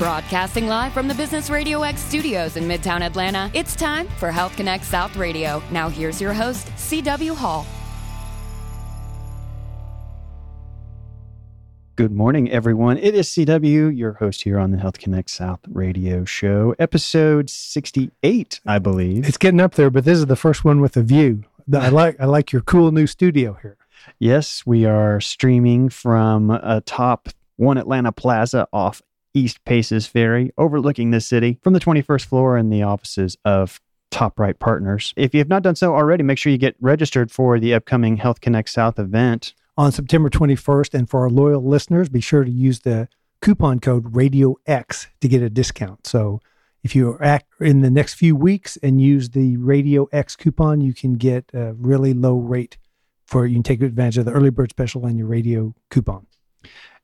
Broadcasting live from the Business Radio X studios in Midtown Atlanta, it's time for Health Connect South Radio. Now, here's your host, CW Hall. Good morning, everyone. It is CW, your host here on the Health Connect South radio show, episode 68, I believe. It's getting up there, but this is the first one with a view. I like I like your cool new studio here. Yes, we are streaming from a top one Atlanta Plaza off East Paces Ferry, overlooking the city from the 21st floor in the offices of TopRight Partners. If you have not done so already, make sure you get registered for the upcoming Health Connect South event on September 21st. And for our loyal listeners, be sure to use the coupon code Radio X to get a discount. So if you act in the next few weeks and use the Radio X coupon, you can get a really low rate for you can take advantage of the early bird special and your radio coupon.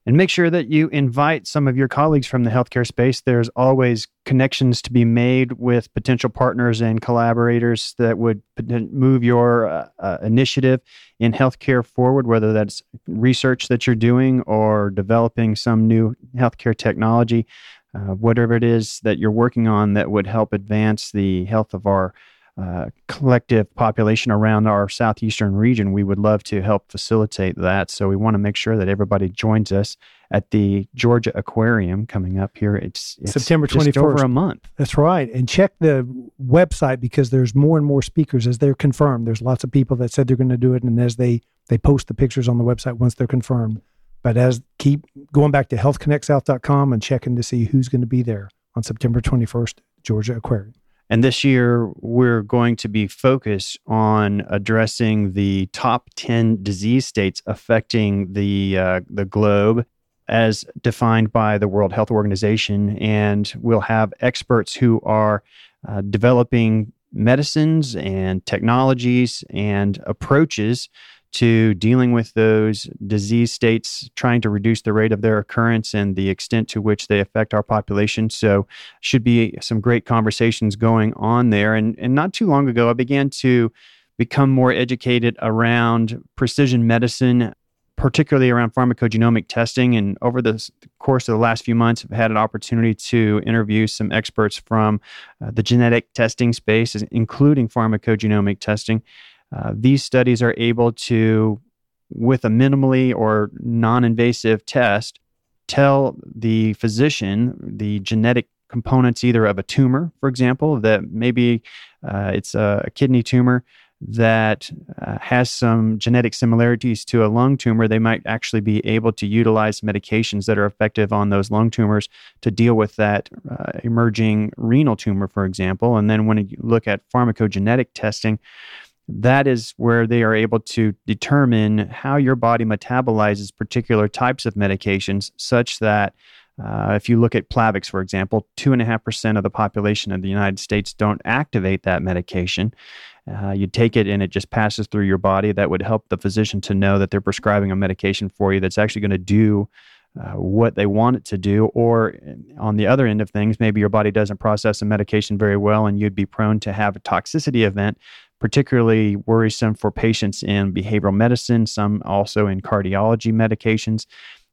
And make sure that you invite some of your colleagues from the healthcare space. There's always connections to be made with potential partners and collaborators that would move your uh, uh, initiative in healthcare forward, whether that's research that you're doing or developing some new healthcare technology, uh, whatever it is that you're working on that would help advance the health of our uh, collective population around our southeastern region, we would love to help facilitate that. So we want to make sure that everybody joins us at the Georgia Aquarium coming up here. It's, it's September twenty first, over a month. That's right, and check the website because there's more and more speakers as they're confirmed. There's lots of people that said they're going to do it, and as they they post the pictures on the website once they're confirmed. But as keep going back to healthconnectsouth.com and checking to see who's going to be there on September 21st, Georgia Aquarium. And this year, we're going to be focused on addressing the top 10 disease states affecting the, uh, the globe as defined by the World Health Organization. And we'll have experts who are uh, developing medicines and technologies and approaches to dealing with those disease states, trying to reduce the rate of their occurrence and the extent to which they affect our population. So, should be some great conversations going on there. And, and not too long ago, I began to become more educated around precision medicine, particularly around pharmacogenomic testing. And over the course of the last few months, I've had an opportunity to interview some experts from uh, the genetic testing space, including pharmacogenomic testing. Uh, these studies are able to, with a minimally or non invasive test, tell the physician the genetic components either of a tumor, for example, that maybe uh, it's a, a, kidney tumor that uh, has some genetic similarities to a lung tumor, they might actually be able to utilize medications that are effective on those lung tumors to deal with that uh, emerging renal tumor, for example. And then when you look at pharmacogenetic testing, that is where they are able to determine how your body metabolizes particular types of medications, such that uh, if you look at Plavix, for example, 2.5% of the population of the United States don't activate that medication. Uh, you take it and it just passes through your body. That would help the physician to know that they're prescribing a medication for you that's actually going to do uh, what they want it to do. Or on the other end of things, maybe your body doesn't process a medication very well and you'd be prone to have a toxicity event particularly worrisome for patients in behavioral medicine, some also in cardiology medications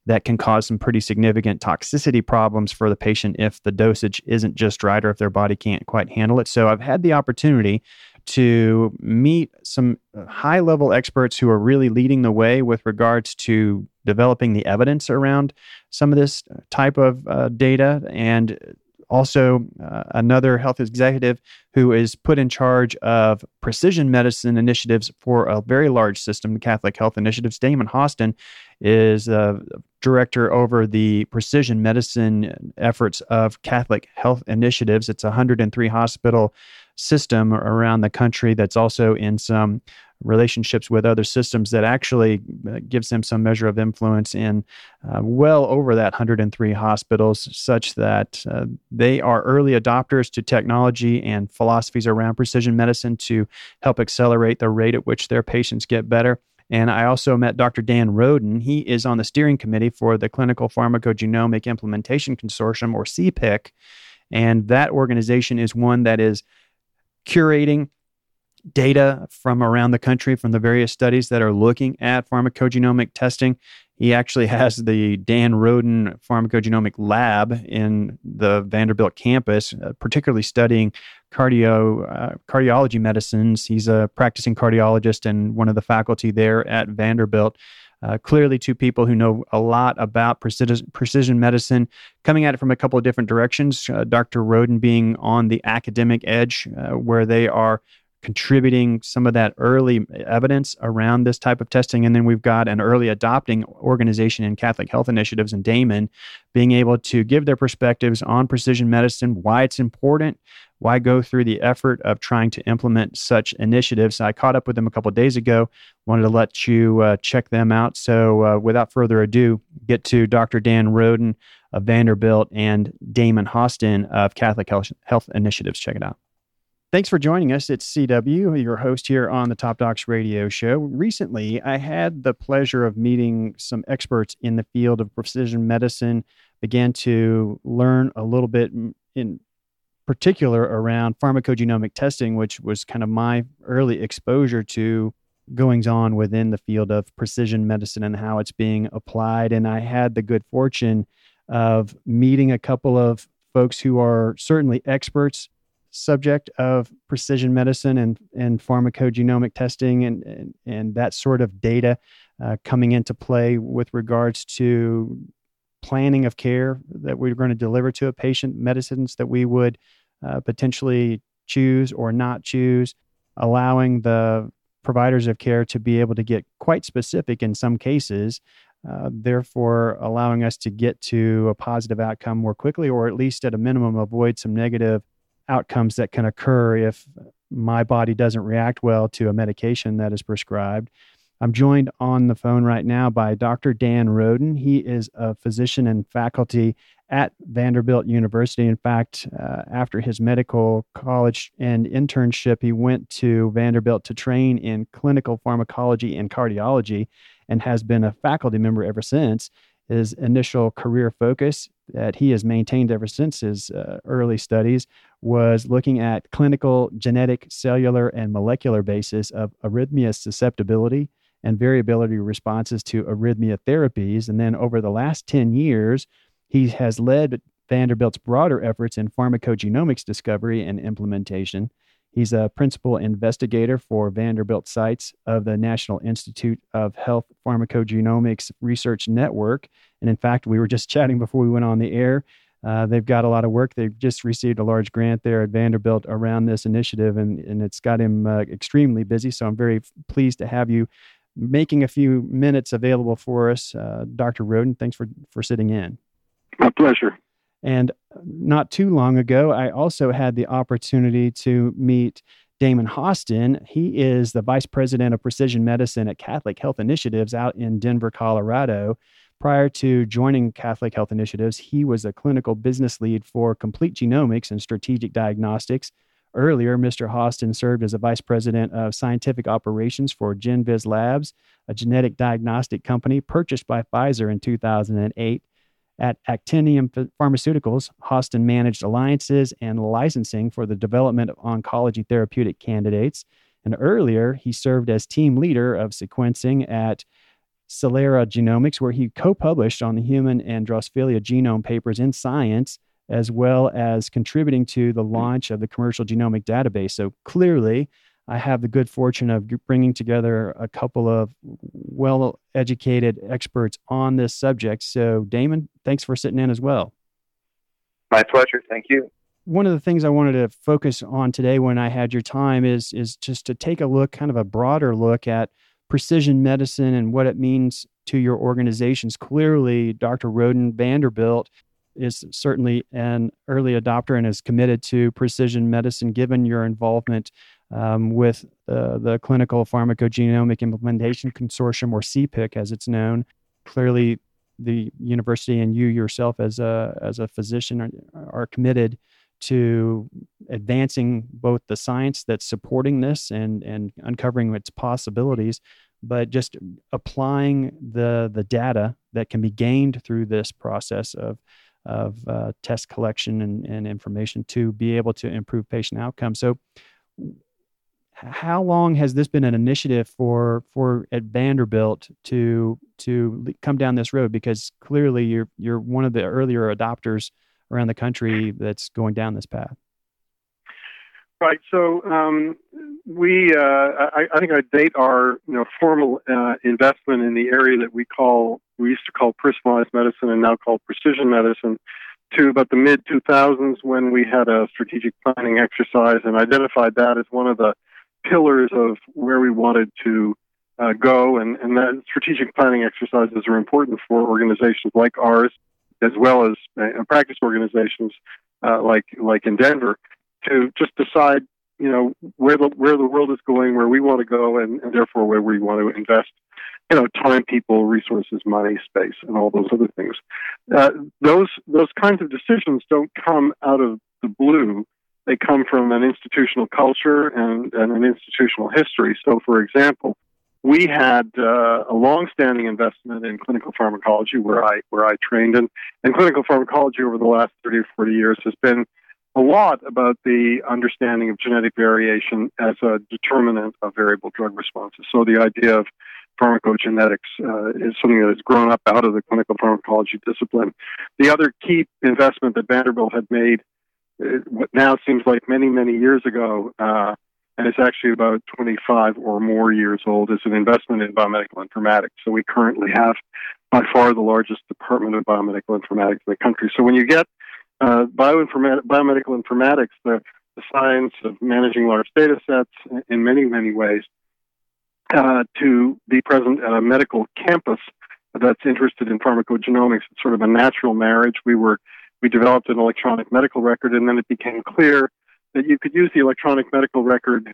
that can cause some pretty significant toxicity problems for the patient if the dosage isn't just right or if their body can't quite handle it. So I've had the opportunity to meet some high level experts who are really leading the way with regards to developing the evidence around some of this type of uh, data and also uh, another health executive who is put in charge of precision medicine initiatives for a very large system, the Catholic Health Initiatives. Damon Hostin is a director over the precision medicine efforts of Catholic Health Initiatives. It's a 103 hospital system around the country that's also in some relationships with other systems that actually uh, gives them some measure of influence in uh, well over that 103 hospitals, such that uh, they are early adopters to technology and philosophies around precision medicine to help accelerate the rate at which their patients get better. And I also met Dr. Dan Roden. He is on the steering committee for the Clinical Pharmacogenomic Implementation Consortium, or CPIC. And that organization is one that is curating data from around the country from the various studies that are looking at pharmacogenomic testing He actually has the Dan Roden Pharmacogenomic Lab in the Vanderbilt campus, uh, particularly studying cardio uh, cardiology medicines. He's a practicing cardiologist and one of the faculty there at Vanderbilt. Uh, clearly, two people who know a lot about precision, precision medicine, coming at it from a couple of different directions. Uh, Dr. Roden being on the academic edge, uh, where they are contributing some of that early evidence around this type of testing. And then we've got an early adopting organization in Catholic Health Initiatives and Damon being able to give their perspectives on precision medicine, why it's important, why go through the effort of trying to implement such initiatives. I caught up with them a couple days ago, wanted to let you uh, check them out. So uh, without further ado, get to Dr. Dan Roden of Vanderbilt and Damon Hostin of Catholic Health Health Initiatives. Check it out. Thanks for joining us. It's CW, your host here on the Top Docs radio show. Recently, I had the pleasure of meeting some experts in the field of precision medicine, began to learn a little bit in particular around pharmacogenomic testing, which was kind of my early exposure to goings on within the field of precision medicine and how it's being applied. And I had the good fortune of meeting a couple of folks who are certainly experts subject of precision medicine and, and pharmacogenomic testing and, and, and that sort of data uh, coming into play with regards to planning of care that we're going to deliver to a patient, medicines that we would uh, potentially choose or not choose, allowing the providers of care to be able to get quite specific in some cases, uh, therefore allowing us to get to a positive outcome more quickly, or at least at a minimum avoid some negative outcomes that can occur if my body doesn't react well to a medication that is prescribed. I'm joined on the phone right now by Dr. Dan Roden. He is a physician and faculty at Vanderbilt University. In fact, uh, after his medical college and internship, he went to Vanderbilt to train in clinical pharmacology and cardiology and has been a faculty member ever since. His initial career focus that he has maintained ever since his uh, early studies was looking at clinical, genetic, cellular, and molecular basis of arrhythmia susceptibility and variability responses to arrhythmia therapies. And then over the last 10 years, he has led Vanderbilt's broader efforts in pharmacogenomics discovery and implementation. He's a principal investigator for Vanderbilt sites of the National Institute of Health Pharmacogenomics Research Network. And in fact, we were just chatting before we went on the air. Uh, they've got a lot of work. They've just received a large grant there at Vanderbilt around this initiative, and, and it's got him uh, extremely busy. So I'm very pleased to have you making a few minutes available for us. Uh, Dr. Roden, thanks for, for sitting in. My pleasure. And not too long ago, I also had the opportunity to meet Damon Hostin. He is the vice president of precision medicine at Catholic Health Initiatives out in Denver, Colorado. Prior to joining Catholic Health Initiatives, he was a clinical business lead for Complete Genomics and Strategic Diagnostics. Earlier, Mr. Hostin served as a vice president of scientific operations for GenViz Labs, a genetic diagnostic company purchased by Pfizer in 2008. At Actinium Pharmaceuticals, Hostin managed alliances and licensing for the development of oncology therapeutic candidates. And earlier, he served as team leader of sequencing at Celera Genomics, where he co published on the human and Drosophila genome papers in Science, as well as contributing to the launch of the commercial genomic database. So clearly, I have the good fortune of bringing together a couple of well educated experts on this subject. So, Damon, thanks for sitting in as well. My pleasure. Thank you. One of the things I wanted to focus on today when I had your time is, is just to take a look, kind of a broader look at precision medicine and what it means to your organizations. Clearly, Dr. Roden Vanderbilt is certainly an early adopter and is committed to precision medicine given your involvement um, with uh, the Clinical Pharmacogenomic Implementation Consortium, or CPIC as it's known. Clearly, the university and you yourself as a, as a physician are, are committed to advancing both the science that's supporting this and, and uncovering its possibilities, but just applying the, the data that can be gained through this process of of uh, test collection and, and information to be able to improve patient outcomes. So, how long has this been an initiative for for at Vanderbilt to to come down this road? Because clearly you're you're one of the earlier adopters around the country that's going down this path. Right. So um, we, uh, I, I, think I date our you know formal uh, investment in the area that we call we used to call personalized medicine and now called precision medicine to about the mid 2000s when we had a strategic planning exercise and identified that as one of the pillars of where we wanted to uh, go. And, and that strategic planning exercises are important for organizations like ours, as well as uh, practice organizations uh, like like in Denver, to just decide, you know, where the where the world is going, where we want to go, and, and therefore where we want to invest you know, time, people, resources, money, space, and all those other things. Uh, those those kinds of decisions don't come out of the blue. They come from an institutional culture and, and an institutional history. So, for example, we had uh, a long-standing investment in clinical pharmacology, where I where I trained, and and clinical pharmacology over the last thirty or forty years has been a lot about the understanding of genetic variation as a determinant of variable drug responses. So the idea of pharmacogenetics uh, is something that has grown up out of the clinical pharmacology discipline. The other key investment that Vanderbilt had made, uh, what now seems like many, many years ago, uh, and it's actually about 25 or more years old, is an investment in biomedical informatics. So we currently have by far the largest department of biomedical informatics in the country. So when you get uh, biomedical informatics, the, the science of managing large data sets in many, many ways, uh, to be present at a medical campus that's interested in pharmacogenomics. It's sort of a natural marriage. We were we developed an electronic medical record, and then it became clear that you could use the electronic medical record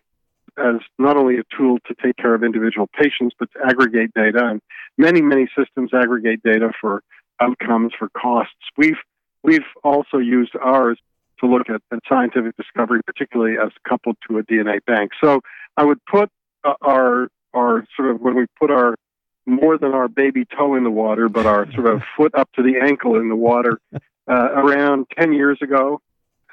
as not only a tool to take care of individual patients, but to aggregate data. And many, many systems aggregate data for outcomes, for costs. We've we've also used ours to look at, at scientific discovery, particularly as coupled to a DNA bank. So I would put uh, our our sort of when we put our more than our baby toe in the water, but our sort of foot up to the ankle in the water uh, around 10 years ago.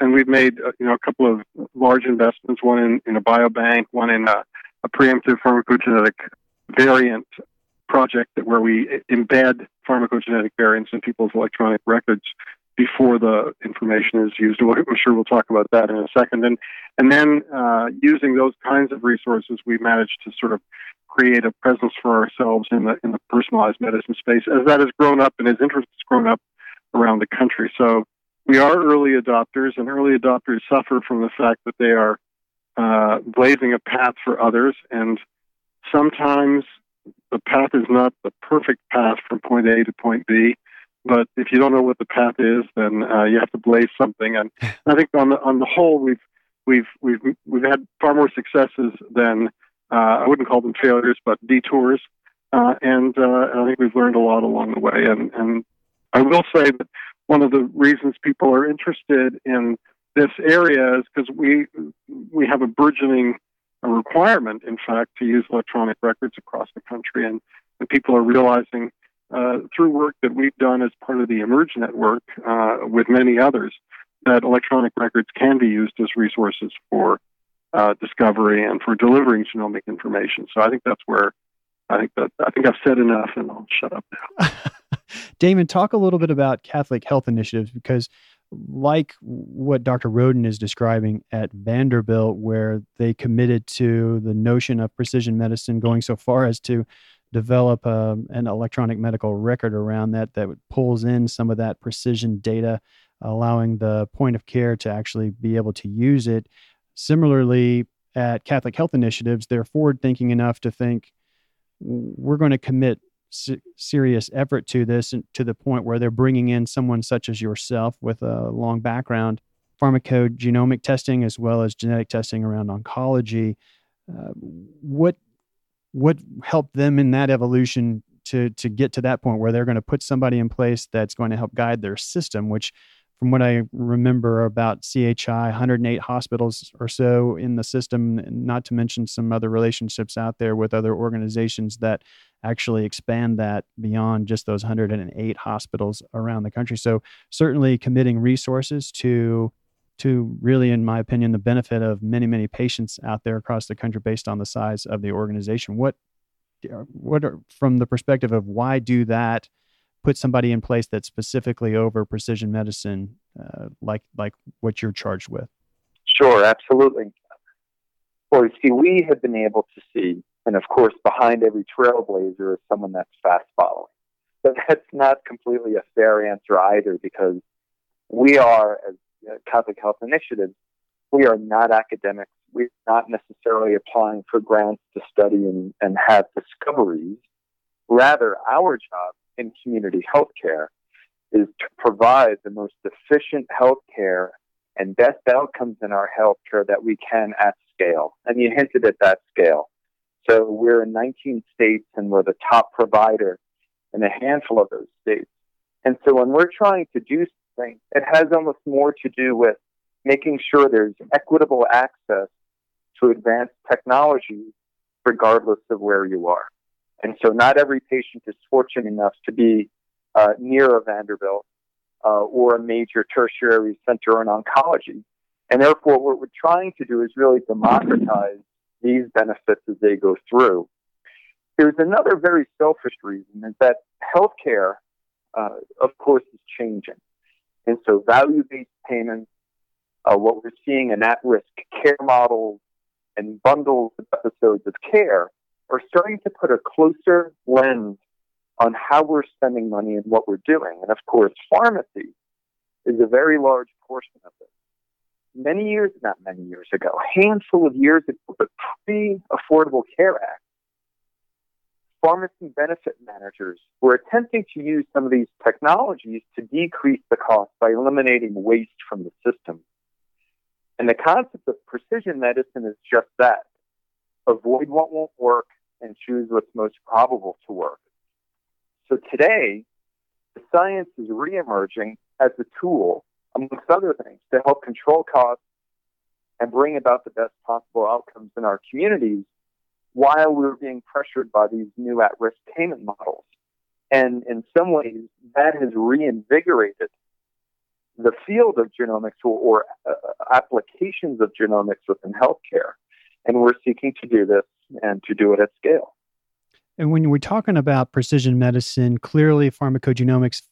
And we've made, uh, you know, a couple of large investments, one in, in a biobank, one in a, a preemptive pharmacogenetic variant project that where we embed pharmacogenetic variants in people's electronic records before the information is used. I'm sure we'll talk about that in a second. And and then uh, using those kinds of resources, we managed to sort of create a presence for ourselves in the in the personalized medicine space as that has grown up and as interest has grown up around the country. So we are early adopters, and early adopters suffer from the fact that they are uh, blazing a path for others, and sometimes the path is not the perfect path from point A to point B. But if you don't know what the path is, then uh, you have to blaze something. And I think on the on the whole, we've we've we've we've had far more successes than uh, I wouldn't call them failures, but detours. Uh, and, uh, and I think we've learned a lot along the way. And, and I will say that one of the reasons people are interested in this area is because we we have a burgeoning requirement, in fact, to use electronic records across the country, and, and people are realizing uh, through work that we've done as part of the eMERGE network uh, with many others that electronic records can be used as resources for uh, discovery and for delivering genomic information. So I think that's where I think that I think I've said enough, and I'll shut up now. Damon, talk a little bit about Catholic Health Initiatives because, like what Dr. Roden is describing at Vanderbilt, where they committed to the notion of precision medicine, going so far as to develop a, um, an electronic medical record around that that pulls in some of that precision data, allowing the point of care to actually be able to use it. Similarly, at Catholic Health Initiatives, they're forward thinking enough to think we're going to commit serious effort to this and to the point where they're bringing in someone such as yourself with a long background pharmacogenomic testing as well as genetic testing around oncology uh, what what helped them in that evolution to to get to that point where they're going to put somebody in place that's going to help guide their system which from what I remember about CHI, 108 hospitals or so in the system, not to mention some other relationships out there with other organizations that actually expand that beyond just those 108 hospitals around the country. So, certainly committing resources to to really, in my opinion, the benefit of many, many patients out there across the country based on the size of the organization. What, what are, from the perspective of why do that? Put somebody in place that's specifically over precision medicine, uh, like like what you're charged with. Sure, absolutely. Well, see, we have been able to see, and of course, behind every trailblazer is someone that's fast following. But that's not completely a fair answer either, because we are, as uh, Catholic Health Initiatives, we are not academics. We're not necessarily applying for grants to study and, and have discoveries. Rather, our job in community healthcare is to provide the most efficient healthcare and best outcomes in our healthcare that we can at scale. And you hinted at that scale. So we're in 19 states and we're the top provider in a handful of those states. And so when we're trying to do something, it has almost more to do with making sure there's equitable access to advanced technology regardless of where you are. And so not every patient is fortunate enough to be uh, near a Vanderbilt uh, or a major tertiary center in oncology. And therefore, what we're trying to do is really democratize these benefits as they go through. There's another very selfish reason is that healthcare, uh, of course, is changing. And so value-based payments, uh, what we're seeing in at-risk care models and bundles of episodes of care are starting to put a closer lens on how we're spending money and what we're doing. And of course, pharmacy is a very large portion of this. Many years, not many years ago, a handful of years ago, the pre-Affordable Care Act, pharmacy benefit managers were attempting to use some of these technologies to decrease the cost by eliminating waste from the system. And the concept of precision medicine is just that. Avoid what won't work and choose what's most probable to work. So today, the science is reemerging as a tool, amongst other things, to help control costs and bring about the best possible outcomes in our communities while we are being pressured by these new at risk payment models. And in some ways, that has reinvigorated the field of genomics or, or uh, applications of genomics within healthcare. And we're seeking to do this and to do it at scale. And when we're talking about precision medicine, clearly pharmacogenomics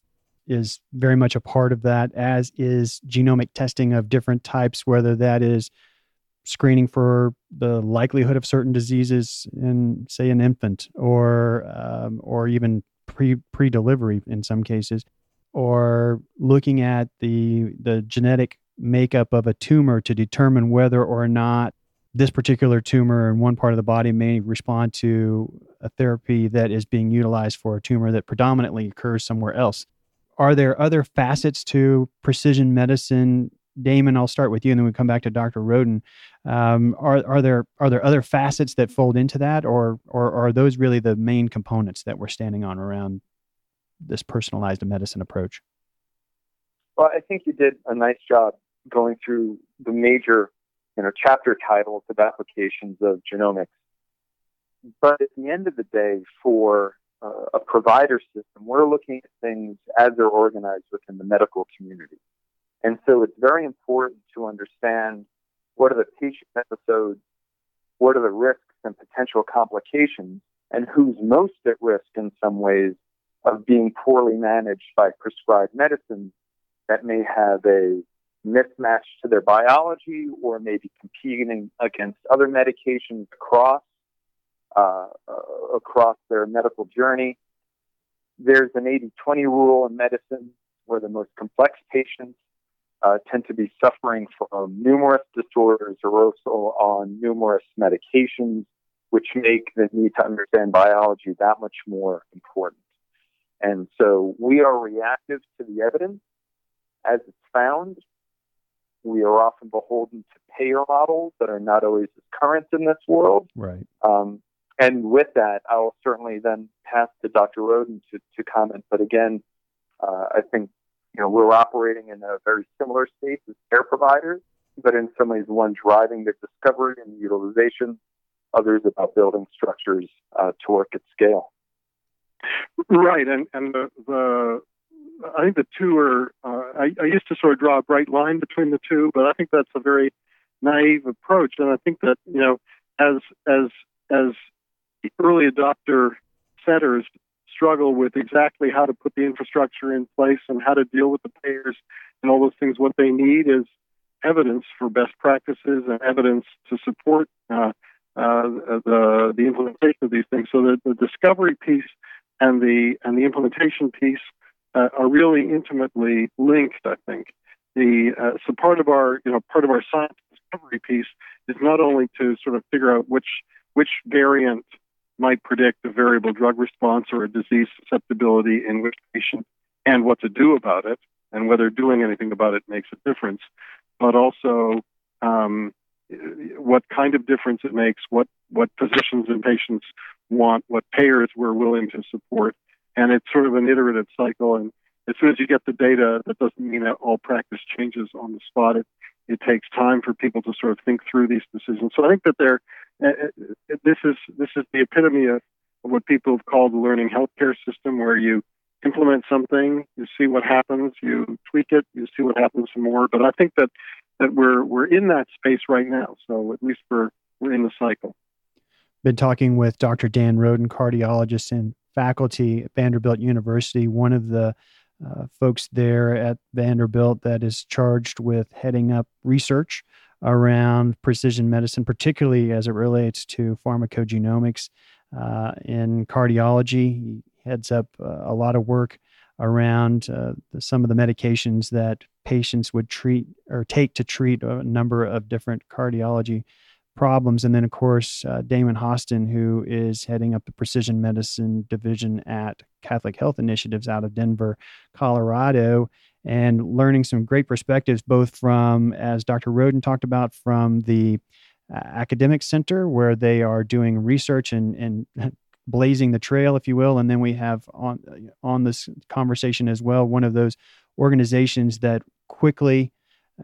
is very much a part of that, as is genomic testing of different types, whether that is screening for the likelihood of certain diseases in, say, an infant, or um, or even pre pre delivery in some cases, or looking at the the genetic makeup of a tumor to determine whether or not this particular tumor in one part of the body may respond to a therapy that is being utilized for a tumor that predominantly occurs somewhere else. Are there other facets to precision medicine? Damon, I'll start with you, and then we come back to Dr. Roden. Um, are are there are there other facets that fold into that, or or are those really the main components that we're standing on around this personalized medicine approach? Well, I think you did a nice job going through the major you know, chapter titles of applications of genomics. But at the end of the day, for a provider system, we're looking at things as they're organized within the medical community. And so it's very important to understand what are the patient episodes, what are the risks and potential complications, and who's most at risk in some ways of being poorly managed by prescribed medicines that may have a mismatch to their biology or maybe competing against other medications across uh, uh, across their medical journey. There's an 80-20 rule in medicine where the most complex patients uh, tend to be suffering from numerous disorders or also on numerous medications, which make the need to understand biology that much more important. And so we are reactive to the evidence as it's found we are often beholden to payer models that are not always as current in this world. Right. Um, and with that, I will certainly then pass to Dr. Roden to, to comment. But again, uh, I think you know we're operating in a very similar space as care providers, but in some ways, one driving the discovery and utilization, others about building structures uh, to work at scale. Right, and and the, the I think the two are. Uh, I, I used to sort of draw a bright line between the two, but I think that's a very naive approach, and I think that you know, as as as early adopter centers struggle with exactly how to put the infrastructure in place and how to deal with the payers and all those things, what they need is evidence for best practices and evidence to support uh, uh, the the implementation of these things. So the, the discovery piece and the and the implementation piece uh, are really intimately linked. I think the uh, so part of our you know part of our science discovery piece is not only to sort of figure out which which variant might predict a variable drug response or a disease susceptibility in which patient and what to do about it and whether doing anything about it makes a difference, but also um, what kind of difference it makes, what, what physicians and patients want, what payers we're willing to support. And it's sort of an iterative cycle. And as soon as you get the data, that doesn't mean that all practice changes on the spot. It, it takes time for people to sort of think through these decisions. So I think that they're, this is this is the epitome of, of what people have called the learning healthcare system, where you implement something, you see what happens, you tweak it, you see what happens some more. But I think that that we're we're in that space right now. So at least we're we're in the cycle. Been talking with Dr. Dan Roden, cardiologist and faculty at Vanderbilt University, one of the uh, folks there at Vanderbilt that is charged with heading up research around precision medicine, particularly as it relates to pharmacogenomics uh, in cardiology. He heads up uh, a lot of work around uh, the, some of the medications that patients would treat or take to treat a number of different cardiology problems. And then, of course, uh, Damon Hostin, who is heading up the precision medicine division at Catholic Health Initiatives out of Denver, Colorado and learning some great perspectives, both from, as Dr. Roden talked about, from the uh, academic center where they are doing research and, and blazing the trail, if you will. And then we have on, on this conversation as well, one of those organizations that quickly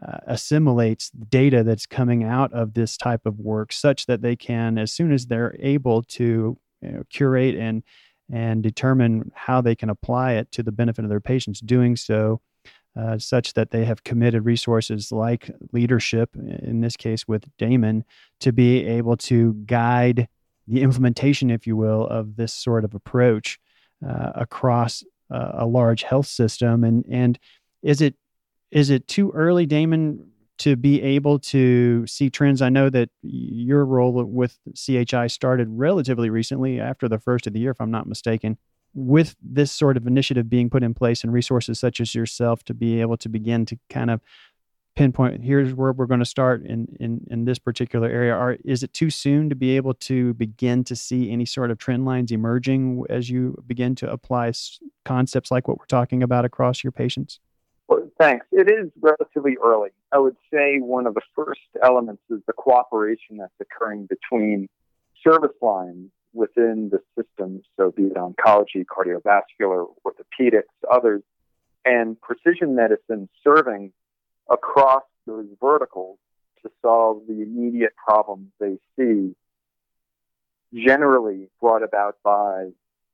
uh, assimilates data that's coming out of this type of work such that they can, as soon as they're able to you know, curate and and determine how they can apply it to the benefit of their patients, doing so uh, such that they have committed resources like leadership, in this case with Damon, to be able to guide the implementation, if you will, of this sort of approach uh, across uh, a large health system. And and is it is it too early, Damon, to be able to see trends? I know that your role with CHI started relatively recently, after the first of the year, if I'm not mistaken with this sort of initiative being put in place and resources such as yourself to be able to begin to kind of pinpoint here's where we're going to start in in, in this particular area. Are is it too soon to be able to begin to see any sort of trend lines emerging as you begin to apply s- concepts like what we're talking about across your patients? Well, thanks. It is relatively early. I would say one of the first elements is the cooperation that's occurring between service lines within the system, so be it oncology, cardiovascular, orthopedics, others, and precision medicine serving across those verticals to solve the immediate problems they see, generally brought about by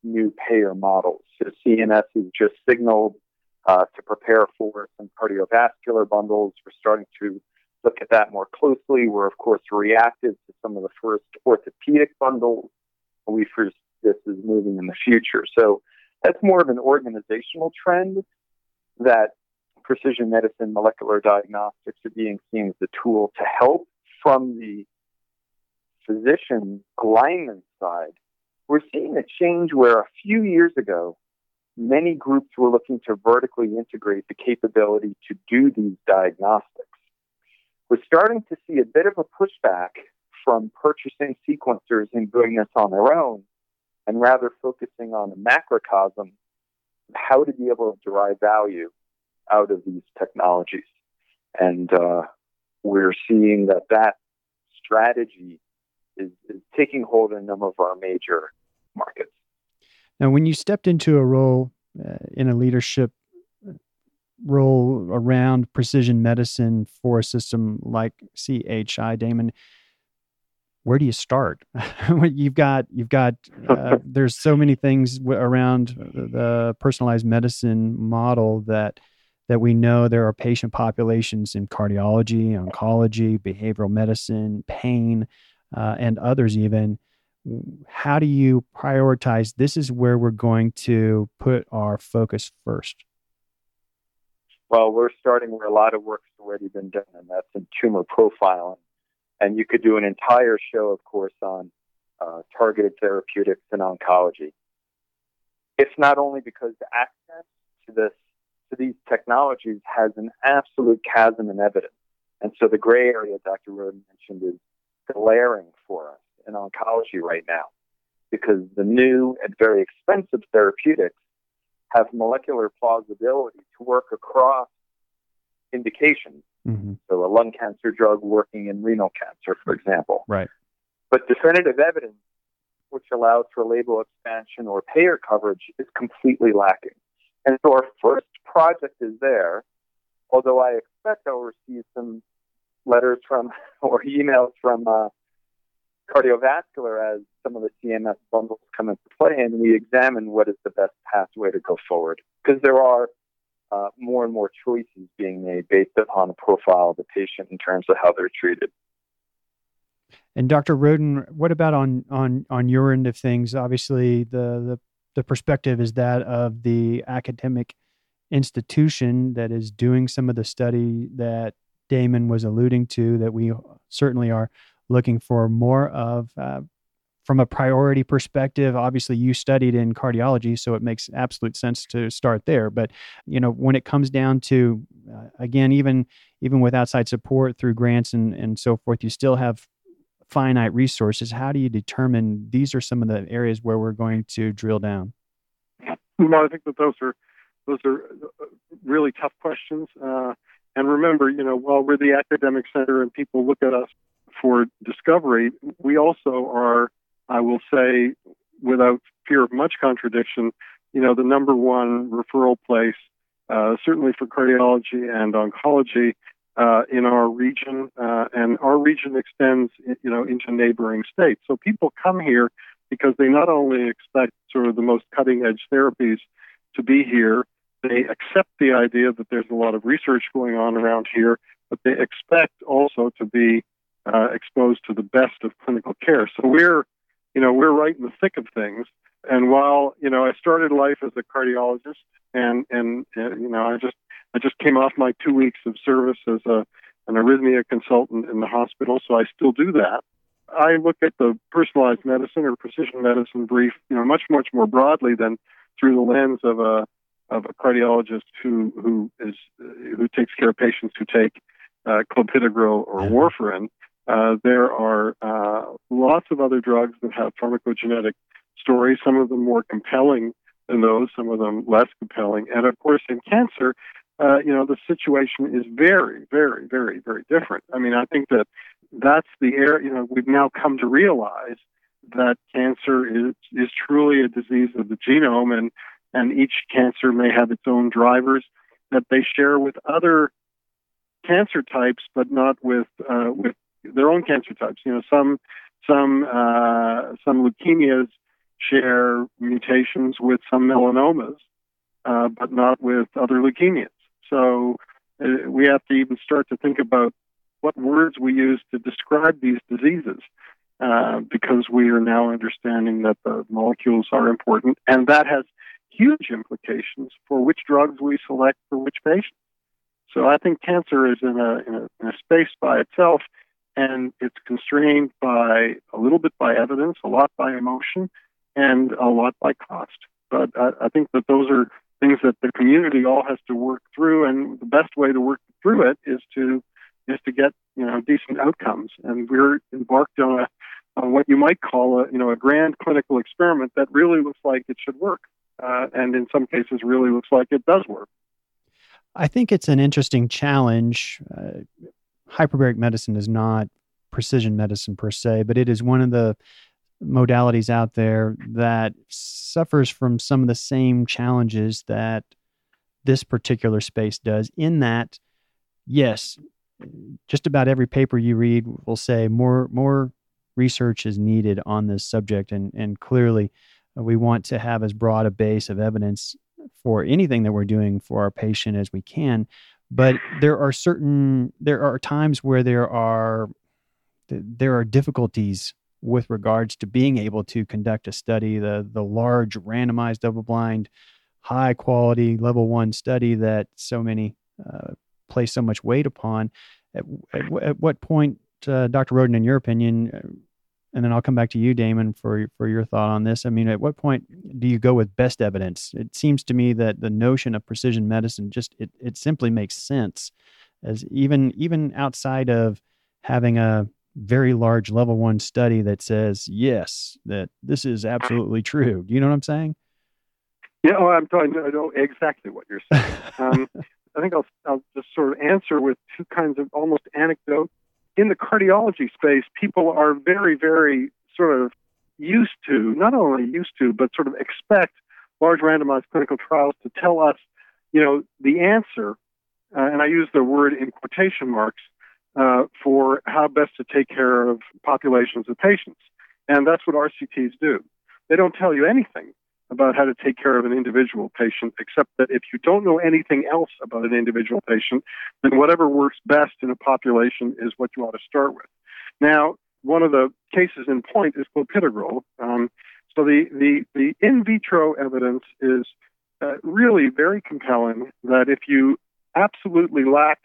new payer models. So CMS has just signaled uh, to prepare for some cardiovascular bundles. We're starting to look at that more closely. We're, of course, reactive to some of the first orthopedic bundles we foresee this is moving in the future. So that's more of an organizational trend that precision medicine, molecular diagnostics are being seen as a tool to help from the physician alignment side. We're seeing a change where a few years ago, many groups were looking to vertically integrate the capability to do these diagnostics. We're starting to see a bit of a pushback from purchasing sequencers and doing this on their own, and rather focusing on the macrocosm how to be able to derive value out of these technologies. And uh, we're seeing that that strategy is, is taking hold in number of our major markets. Now, when you stepped into a role uh, in a leadership role around precision medicine for a system like CHI, Damon, where do you start? you've got you've got uh, there's so many things w- around the personalized medicine model that that we know there are patient populations in cardiology, oncology, behavioral medicine, pain, uh, and others even. How do you prioritize? This is where we're going to put our focus first. Well, we're starting where a lot of work's already been done, and that's in tumor profiling. And you could do an entire show, of course, on uh, targeted therapeutics and oncology. It's not only because the access to this to these technologies has an absolute chasm in evidence. And so the gray area Dr. Roden mentioned is glaring for us in oncology right now because the new and very expensive therapeutics have molecular plausibility to work across indications. Mm-hmm. So, a lung cancer drug working in renal cancer, for example. Right. But definitive evidence, which allows for label expansion or payer coverage, is completely lacking. And so, our first project is there, although I expect I'll receive some letters from or emails from uh, cardiovascular as some of the CMS bundles come into play and we examine what is the best pathway to go forward. Because there are uh, more and more choices being made based upon the profile of the patient in terms of how they're treated. And Dr. Roden, what about on on on your end of things? Obviously, the the, the perspective is that of the academic institution that is doing some of the study that Damon was alluding to. That we certainly are looking for more of uh, from a priority perspective obviously you studied in cardiology so it makes absolute sense to start there. But you know when it comes down to uh, again even even with outside support through grants and and so forth you still have finite resources. How do you determine these are some of the areas where we're going to drill down? Well i think that those are those are uh, really tough questions. Uh, and remember you know while we're the academic center and people look at us for discovery, we also are, I will say, without fear of much contradiction, you know, the number one referral place, uh, certainly for cardiology and oncology uh, in our region, uh, and our region extends, you know, into neighboring states. So people come here because they not only expect sort of the most cutting edge therapies to be here, they accept the idea that there's a lot of research going on around here, but they expect also to be uh, exposed to the best of clinical care. So we're, you know, we're right in the thick of things. And while you know, I started life as a cardiologist, and and uh, you know, I just I just came off my two weeks of service as a an arrhythmia consultant in the hospital, so I still do that. I look at the personalized medicine or precision medicine brief, you know, much much more broadly than through the lens of a of a cardiologist who who is who takes care of patients who take uh, clopidogrel or warfarin. Uh, there are uh, lots of other drugs that have pharmacogenetic stories, some of them more compelling than those, some of them less compelling. And of course, in cancer, uh, you know, the situation is very, very, very, very different. I mean, I think that that's the area, you know, we've now come to realize that cancer is, is truly a disease of the genome and, and each cancer may have its own drivers that they share with other cancer types, but not with, uh, with their own cancer types. You know, some some uh, some leukemias share mutations with some melanomas, uh, but not with other leukemias. So uh, we have to even start to think about what words we use to describe these diseases. Uh, because we are now understanding that the molecules are important, and that has huge implications for which drugs we select for which patients. So I think cancer is in a, in a, in a space by itself, and it's constrained by a little bit by evidence, a lot by emotion, and a lot by cost. But I, I think that those are things that the community all has to work through, and the best way to work through it is to is to get you know decent outcomes. And we're embarked on a on what you might call a you know a grand clinical experiment that really looks like it should work, uh, and in some cases really looks like it does work. I think it's an interesting challenge. Uh, hyperbaric medicine is not precision medicine per se, but it is one of the modalities out there that suffers from some of the same challenges that this particular space does in that yes just about every paper you read will say more more research is needed on this subject, and and clearly, uh, we want to have as broad a base of evidence for anything that we're doing for our patient as we can. But there are certain there are times where there are there are difficulties with regards to being able to conduct a study, the the large randomized double blind, high quality level one study that so many uh, place so much weight upon. At, at, at what point, uh, Dr. Roden, in your opinion, uh, and then I'll come back to you, Damon, for for your thought on this. I mean, at what point do you go with best evidence? It seems to me that the notion of precision medicine just it it simply makes sense, as even even outside of having a very large level one study that says yes that this is absolutely true. Do you know what I'm saying? Yeah, oh, I'm trying. I know exactly what you're saying. Um, I think I'll, I'll just sort of answer with two kinds of almost anecdote. In the cardiology space, people are very, very sort of used to, not only used to, but sort of expect large randomized clinical trials to tell us, you know, the answer, uh, and I use the word in quotation marks, uh, for how best to take care of populations of patients. And that's what RCTs do. They don't tell you anything about how to take care of an individual patient, except that if you don't know anything else about an individual patient, then whatever works best in a population is what you ought to start with. Now, one of the cases in point is clopidogrel. Um, so the, the, the in vitro evidence is uh, really very compelling that if you absolutely lack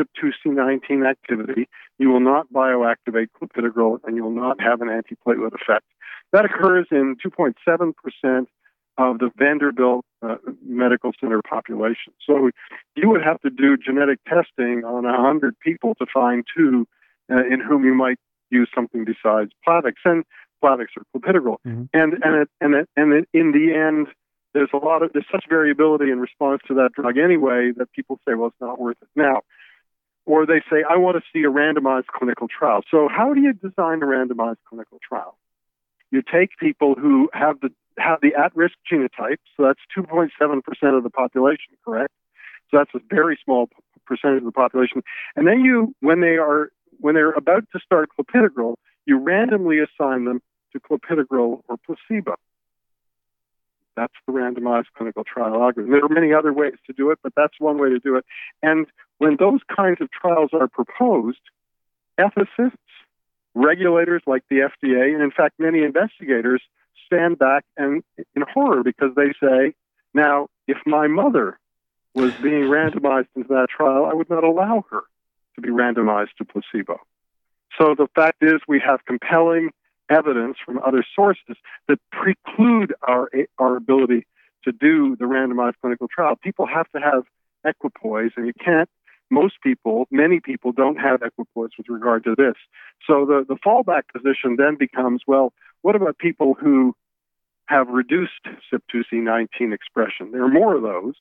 CYP2C19 activity, you will not bioactivate clopidogrel and you will not have an antiplatelet effect. That occurs in 2.7% of the Vanderbilt uh, Medical Center population. So you would have to do genetic testing on 100 people to find two uh, in whom you might use something besides Plavix and Plavix or clopidogrel. Mm-hmm. And and it, and it, and it, in the end, there's a lot of there's such variability in response to that drug anyway that people say, well, it's not worth it. Now, or they say, I want to see a randomized clinical trial. So how do you design a randomized clinical trial? You take people who have the have the at-risk genotype, so that's 2.7% of the population, correct? So that's a very small percentage of the population. And then you, when they are when they're about to start clopidogrel, you randomly assign them to clopidogrel or placebo. That's the randomized clinical trial algorithm. There are many other ways to do it, but that's one way to do it. And when those kinds of trials are proposed, ethicists regulators like the FDA, and in fact, many investigators stand back and in horror because they say, now, if my mother was being randomized into that trial, I would not allow her to be randomized to placebo. So the fact is, we have compelling evidence from other sources that preclude our our ability to do the randomized clinical trial. People have to have equipoise, and you can't most people, many people don't have equipoise with regard to this. So the, the fallback position then becomes, well, what about people who have reduced CYP2C19 expression? There are more of those,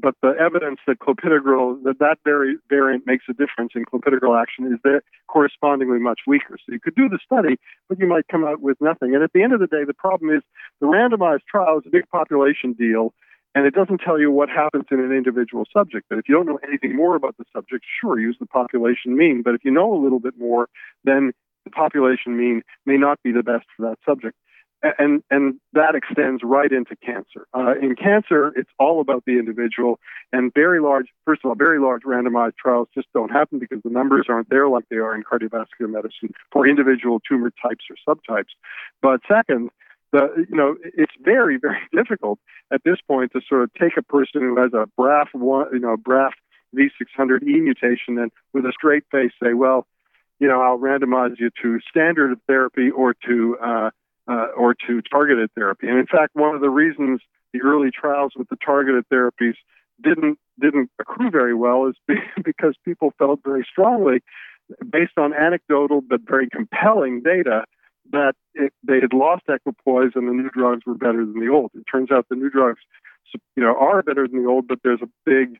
but the evidence that clopidogrel, that that very variant makes a difference in clopidogrel action is that correspondingly much weaker. So you could do the study, but you might come out with nothing. And at the end of the day, the problem is the randomized trial is a big population deal and it doesn't tell you what happens in an individual subject. But if you don't know anything more about the subject, sure, use the population mean. But if you know a little bit more, then the population mean may not be the best for that subject. And and that extends right into cancer. Uh, in cancer, it's all about the individual, and very large. First of all, very large randomized trials just don't happen because the numbers aren't there like they are in cardiovascular medicine for individual tumor types or subtypes. But second, the you know it's very very difficult at this point to sort of take a person who has a BRAF one you know BRAF V600E mutation and with a straight face say, well, you know, I'll randomize you to standard therapy or to uh, uh, or to targeted therapy. And in fact, one of the reasons the early trials with the targeted therapies didn't didn't accrue very well is because people felt very strongly, based on anecdotal but very compelling data, that it, they had lost equipoise and the new drugs were better than the old. It turns out the new drugs, you know, are better than the old, but there's a big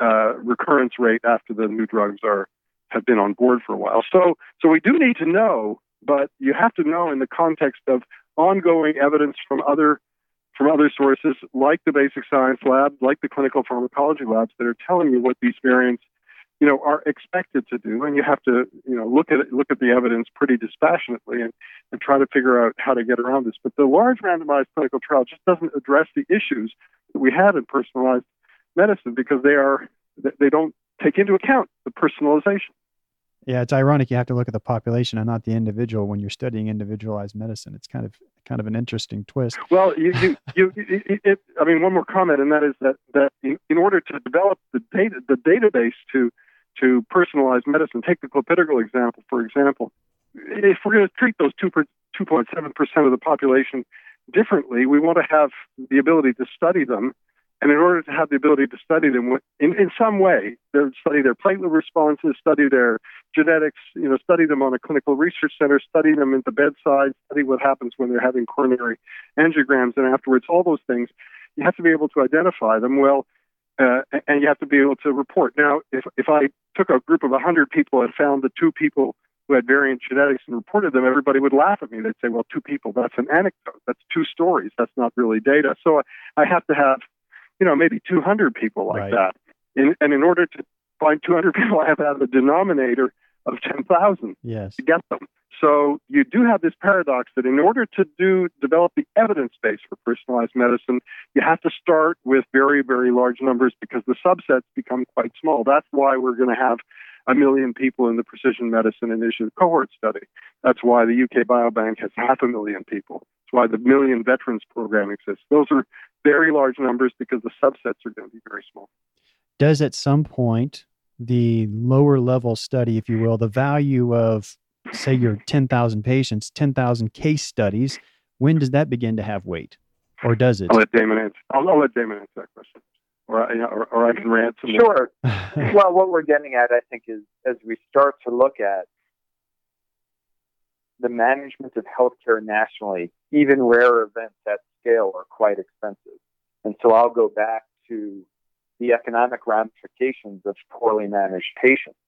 uh, recurrence rate after the new drugs are have been on board for a while. So, so we do need to know, but you have to know in the context of ongoing evidence from other from other sources, like the basic science lab, like the clinical pharmacology labs, that are telling you what these variants you know, are expected to do, and you have to, you know, look at it, look at the evidence pretty dispassionately and, and try to figure out how to get around this. But the large randomized clinical trial just doesn't address the issues that we have in personalized medicine because they are they don't take into account the personalization. Yeah, it's ironic you have to look at the population and not the individual when you're studying individualized medicine. It's kind of kind of an interesting twist. Well, you, you, you it, it, I mean, one more comment, and that is that that in, in order to develop the data, the database to to personalized medicine, take the clopidogrel example, for example. If we're going to treat those 2.7% of the population differently, we want to have the ability to study them and in order to have the ability to study them in, in some way, study their platelet responses, study their genetics, you know, study them on a clinical research center, study them at the bedside, study what happens when they're having coronary angiograms and afterwards, all those things, you have to be able to identify them well, uh, and you have to be able to report. Now, if, if I took a group of 100 people and found the two people who had variant genetics and reported them, everybody would laugh at me. They'd say, well, two people, that's an anecdote. That's two stories. That's not really data. So I have to have you know, maybe 200 people like right. that. In, and in order to find 200 people, I have to have a denominator of 10,000 yes. to get them. So you do have this paradox that in order to do develop the evidence base for personalized medicine, you have to start with very, very large numbers because the subsets become quite small. That's why we're going to have a million people in the precision medicine initiative cohort study. That's why the UK Biobank has half a million people. That's why the Million Veterans Program exists. Those are very large numbers because the subsets are going to be very small. Does at some point the lower level study, if you will, the value of, say, your 10,000 patients, 10,000 case studies, when does that begin to have weight? Or does it? I'll let Damon answer. I'll, I'll let Damon answer that question. Or, or, or I can rant some Sure. well, what we're getting at, I think, is as we start to look at the management of healthcare nationally, even rare events at scale are quite expensive. And so I'll go back to the economic ramifications of poorly managed patients.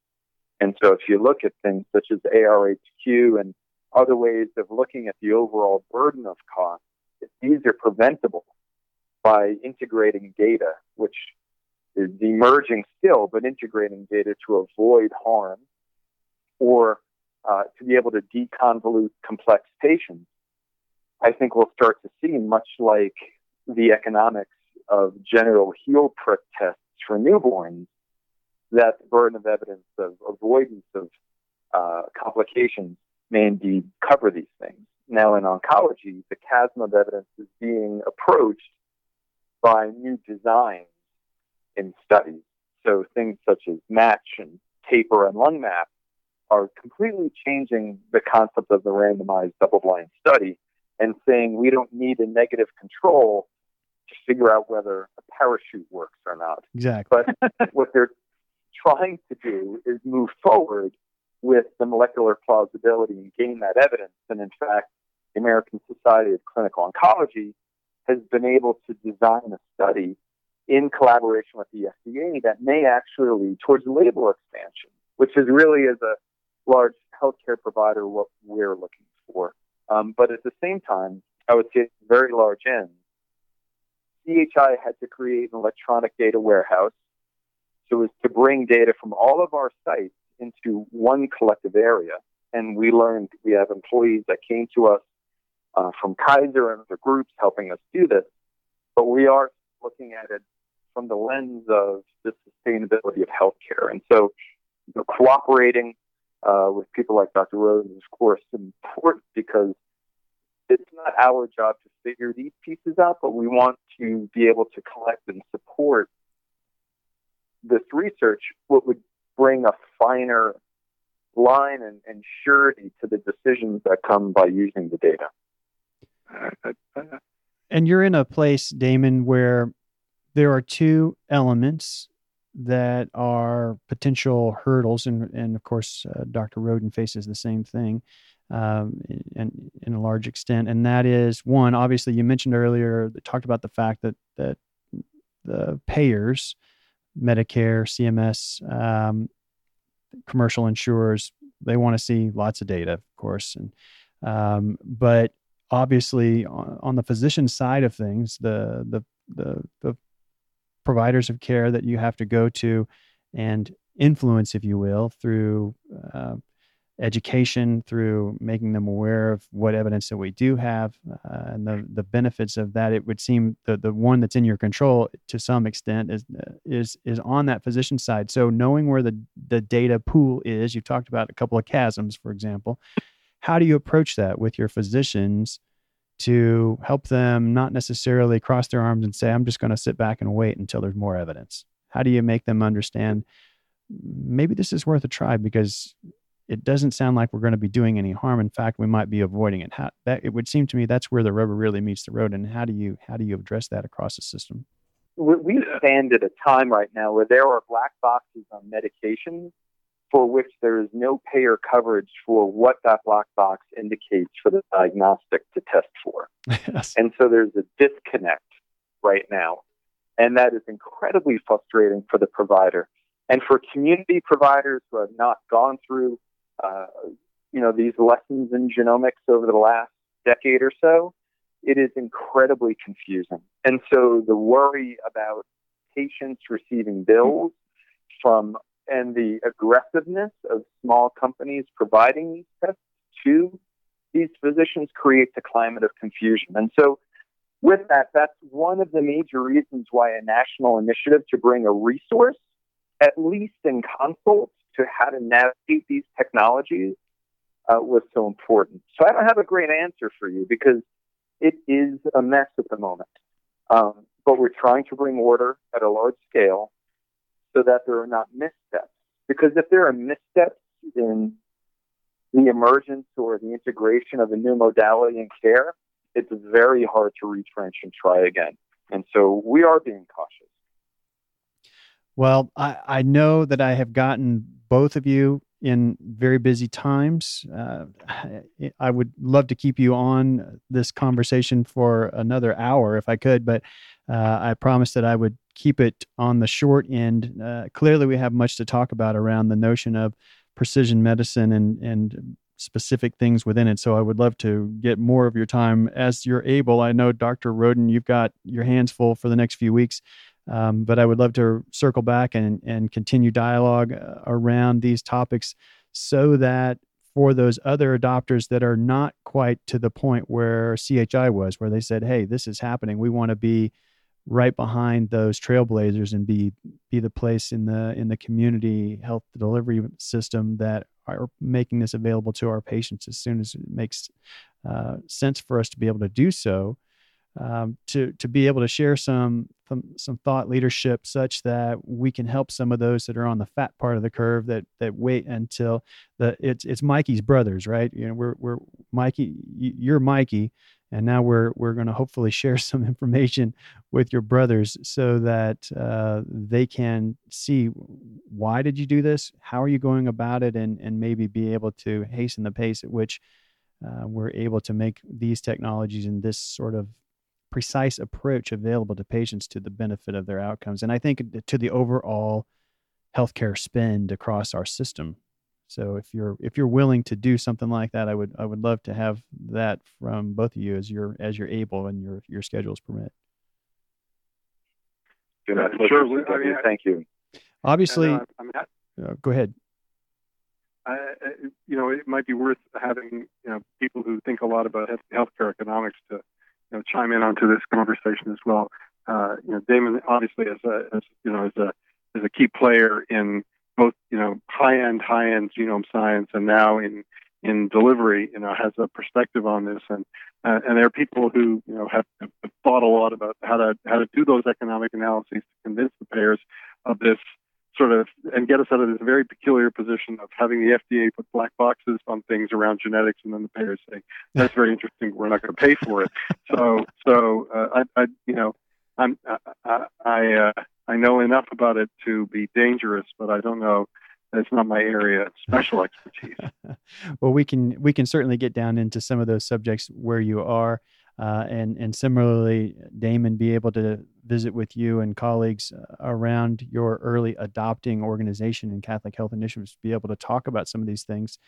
And so if you look at things such as AHRQ and other ways of looking at the overall burden of costs, these are preventable by integrating data, which is emerging still, but integrating data to avoid harm or uh, to be able to deconvolute complex patients I think we'll start to see, much like the economics of general heel prick tests for newborns, that the burden of evidence of avoidance of uh, complications may indeed cover these things. Now, in oncology, the chasm of evidence is being approached by new designs in studies. So things such as MATCH and TAPUR and LungMap are completely changing the concept of the randomized double-blind study and saying we don't need a negative control to figure out whether a parachute works or not. Exactly. But what they're trying to do is move forward with the molecular plausibility and gain that evidence. And in fact, the American Society of Clinical Oncology has been able to design a study in collaboration with the FDA that may actually lead towards label expansion, which is really, as a large healthcare provider, what we're looking for. Um, but at the same time, I would say very large end, CHI had to create an electronic data warehouse so as to bring data from all of our sites into one collective area. And we learned we have employees that came to us uh, from Kaiser and other groups helping us do this. But we are looking at it from the lens of the sustainability of healthcare. And so, you know, cooperating uh, with people like Dr. Rose is, of course, important because it's not our job to figure these pieces out, but we want to be able to collect and support this research, what would bring a finer line and, and surety to the decisions that come by using the data. And you're in a place, Damon, where there are two elements that are potential hurdles, and and of course, uh, Dr. Roden faces the same thing, um, and in a large extent, and that is one. Obviously, you mentioned earlier, talked about the fact that that the payers, Medicare, CMS, um, commercial insurers, they want to see lots of data, of course, and um, but obviously on, on the physician side of things, the the the the providers of care that you have to go to and influence, if you will, through uh, education, through making them aware of what evidence that we do have uh, and the, the benefits of that. It would seem the, the one that's in your control to some extent is, is, is on that physician side. So knowing where the, the data pool is, you've talked about a couple of chasms, for example. How do you approach that with your physicians to help them not necessarily cross their arms and say, I'm just going to sit back and wait until there's more evidence? How do you make them understand maybe this is worth a try because it doesn't sound like we're going to be doing any harm. In fact, we might be avoiding it. How, that it would seem to me that's where the rubber really meets the road. And how do you how do you address that across the system? We stand at a time right now where there are black boxes on medications for which there is no payer coverage for what that black box indicates for the diagnostic to test for. Yes. And so there's a disconnect right now. And that is incredibly frustrating for the provider. And for community providers who have not gone through, uh, you know, these lessons in genomics over the last decade or so, it is incredibly confusing. And so the worry about patients receiving bills from and the aggressiveness of small companies providing these tests to these physicians creates a climate of confusion. And so with that, that's one of the major reasons why a national initiative to bring a resource at least in consult to how to navigate these technologies uh, was so important. So I don't have a great answer for you because it is a mess at the moment. Um, but we're trying to bring order at a large scale so that there are not missteps. Because if there are missteps in the emergence or the integration of a new modality in care, it's very hard to retrench and try again. And so we are being cautious. Well, I, I know that I have gotten both of you in very busy times. Uh, I would love to keep you on this conversation for another hour if I could, but uh, I promised that I would keep it on the short end. Uh, clearly, we have much to talk about around the notion of precision medicine and and specific things within it. So I would love to get more of your time as you're able. I know, Dr. Roden, you've got your hands full for the next few weeks. Um, but I would love to circle back and, and continue dialogue uh, around these topics so that for those other adopters that are not quite to the point where CHI was, where they said, "Hey, this is happening. We want to be right behind those trailblazers and be be the place in the in the community health delivery system that are making this available to our patients as soon as it makes uh, sense for us to be able to do so." um, to to be able to share some, some some thought leadership such that we can help some of those that are on the fat part of the curve that that wait until the it's it's Mikey's brothers right you know we're we're Mikey you're Mikey and now we're we're going to hopefully share some information with your brothers so that uh, they can see why did you do this how are you going about it and and maybe be able to hasten the pace at which uh, we're able to make these technologies and this sort of precise approach available to patients to the benefit of their outcomes. And I think to the overall healthcare spend across our system. So if you're if you're willing to do something like that, I would I would love to have that from both of you as you're as you're able and your your schedules permit. Yeah, sure. I mean, thank you. Obviously, and, uh, I mean, I, uh, go ahead. I, you know, it might be worth having you know people who think a lot about healthcare economics to you know, chime in onto this conversation as well. Uh, you know, Damon obviously as a as, you know as a as a key player in both you know high end high end genome science and now in in delivery, you know, has a perspective on this, and uh, and there are people who you know have, have thought a lot about how to how to do those economic analyses to convince the payers of this sort of and get us out of this very peculiar position of having the FDA put black boxes on things around genetics, and then the payers say that's very interesting. We're not going to pay for it. so, so uh, I, I, you know, I'm I I, uh, I know enough about it to be dangerous, but I don't know. It's not my area of special expertise. well, we can we can certainly get down into some of those subjects where you are. Uh, and and similarly, Damon, be able to visit with you and colleagues uh, around your early adopting organization and Catholic Health Initiatives, be able to talk about some of these things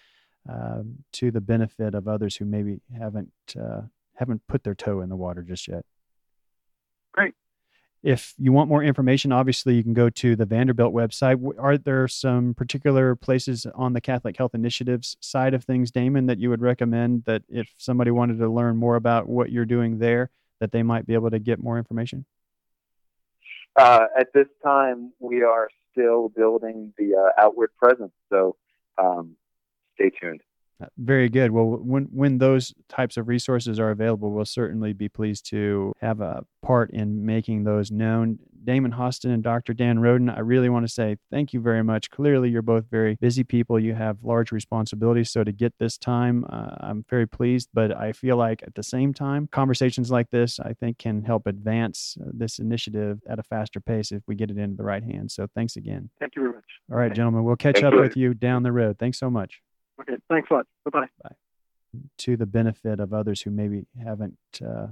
uh, to the benefit of others who maybe haven't uh, haven't put their toe in the water just yet. Great. If you want more information, obviously you can go to the Vanderbilt website. Are there some particular places on the Catholic Health Initiatives side of things, Damon, that you would recommend that if somebody wanted to learn more about what you're doing there, that they might be able to get more information? Uh, at this time, we are still building the uh, outward presence, so um, stay tuned. Uh, very good. Well, when when those types of resources are available, we'll certainly be pleased to have a part in making those known. Damon Hostin and Dr. Dan Roden, I really want to say thank you very much. Clearly, you're both very busy people. You have large responsibilities. So, to get this time, uh, I'm very pleased. But I feel like at the same time, conversations like this, I think, can help advance uh, this initiative at a faster pace if we get it into the right hands. So, thanks again. Thank you very much. All right, gentlemen, we'll catch Thank up you. with you down the road. Thanks so much. Okay, thanks a lot. Bye bye. to the benefit of others who maybe haven't. Uh,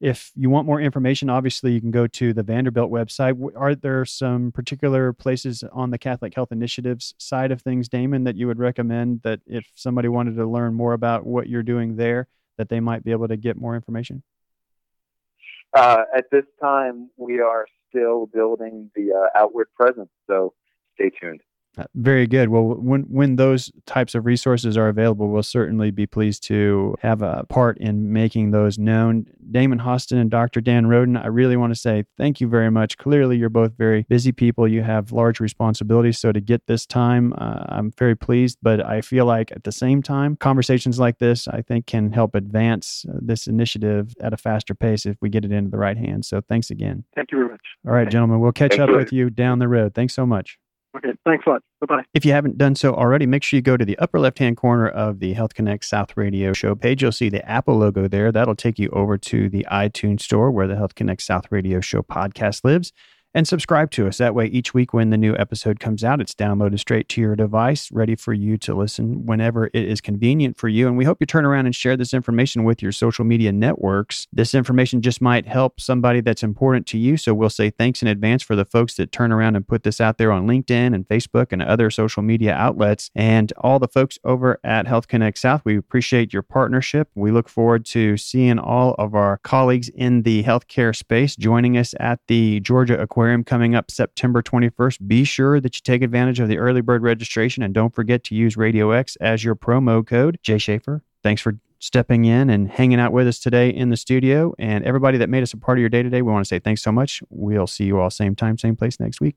if you want more information, obviously you can go to the Vanderbilt website. Are there some particular places on the Catholic Health Initiatives side of things, Damon, that you would recommend that if somebody wanted to learn more about what you're doing there, that they might be able to get more information? Uh, at this time, we are still building the uh, outward presence, so stay tuned. Uh, Very good. Well, when when those types of resources are available, we'll certainly be pleased to have a part in making those known. Damon Hostin and Dr. Dan Roden, I really want to say thank you very much. Clearly, you're both very busy people. You have large responsibilities. So to get this time, uh, I'm very pleased. But I feel like at the same time, conversations like this, I think, can help advance uh, this initiative at a faster pace if we get it into the right hands. So thanks again. Thank you very much. All right, gentlemen, we'll catch Thank up you. with you down the road. Thanks so much. Okay, thanks a lot. Bye bye. If you haven't done so already, make sure you go to the upper left hand corner of the Health Connect South Radio show page. You'll see the Apple logo there. That'll take you over to the iTunes store where the Health Connect South Radio show podcast lives. And subscribe to us. That way, each week when the new episode comes out, it's downloaded straight to your device, ready for you to listen whenever it is convenient for you. And we hope you turn around and share this information with your social media networks. This information just might help somebody that's important to you. So we'll say thanks in advance for the folks that turn around and put this out there on LinkedIn and Facebook and other social media outlets. And all the folks over at Health Connect South, we appreciate your partnership. We look forward to seeing all of our colleagues in the healthcare space joining us at the Georgia Aquarium coming up September 21st. Be sure that you take advantage of the early bird registration and don't forget to use Radio X as your promo code. Jay Schaefer, thanks for stepping in and hanging out with us today in the studio. And everybody that made us a part of your day today, we want to say thanks so much. We'll see you all same time, same place next week.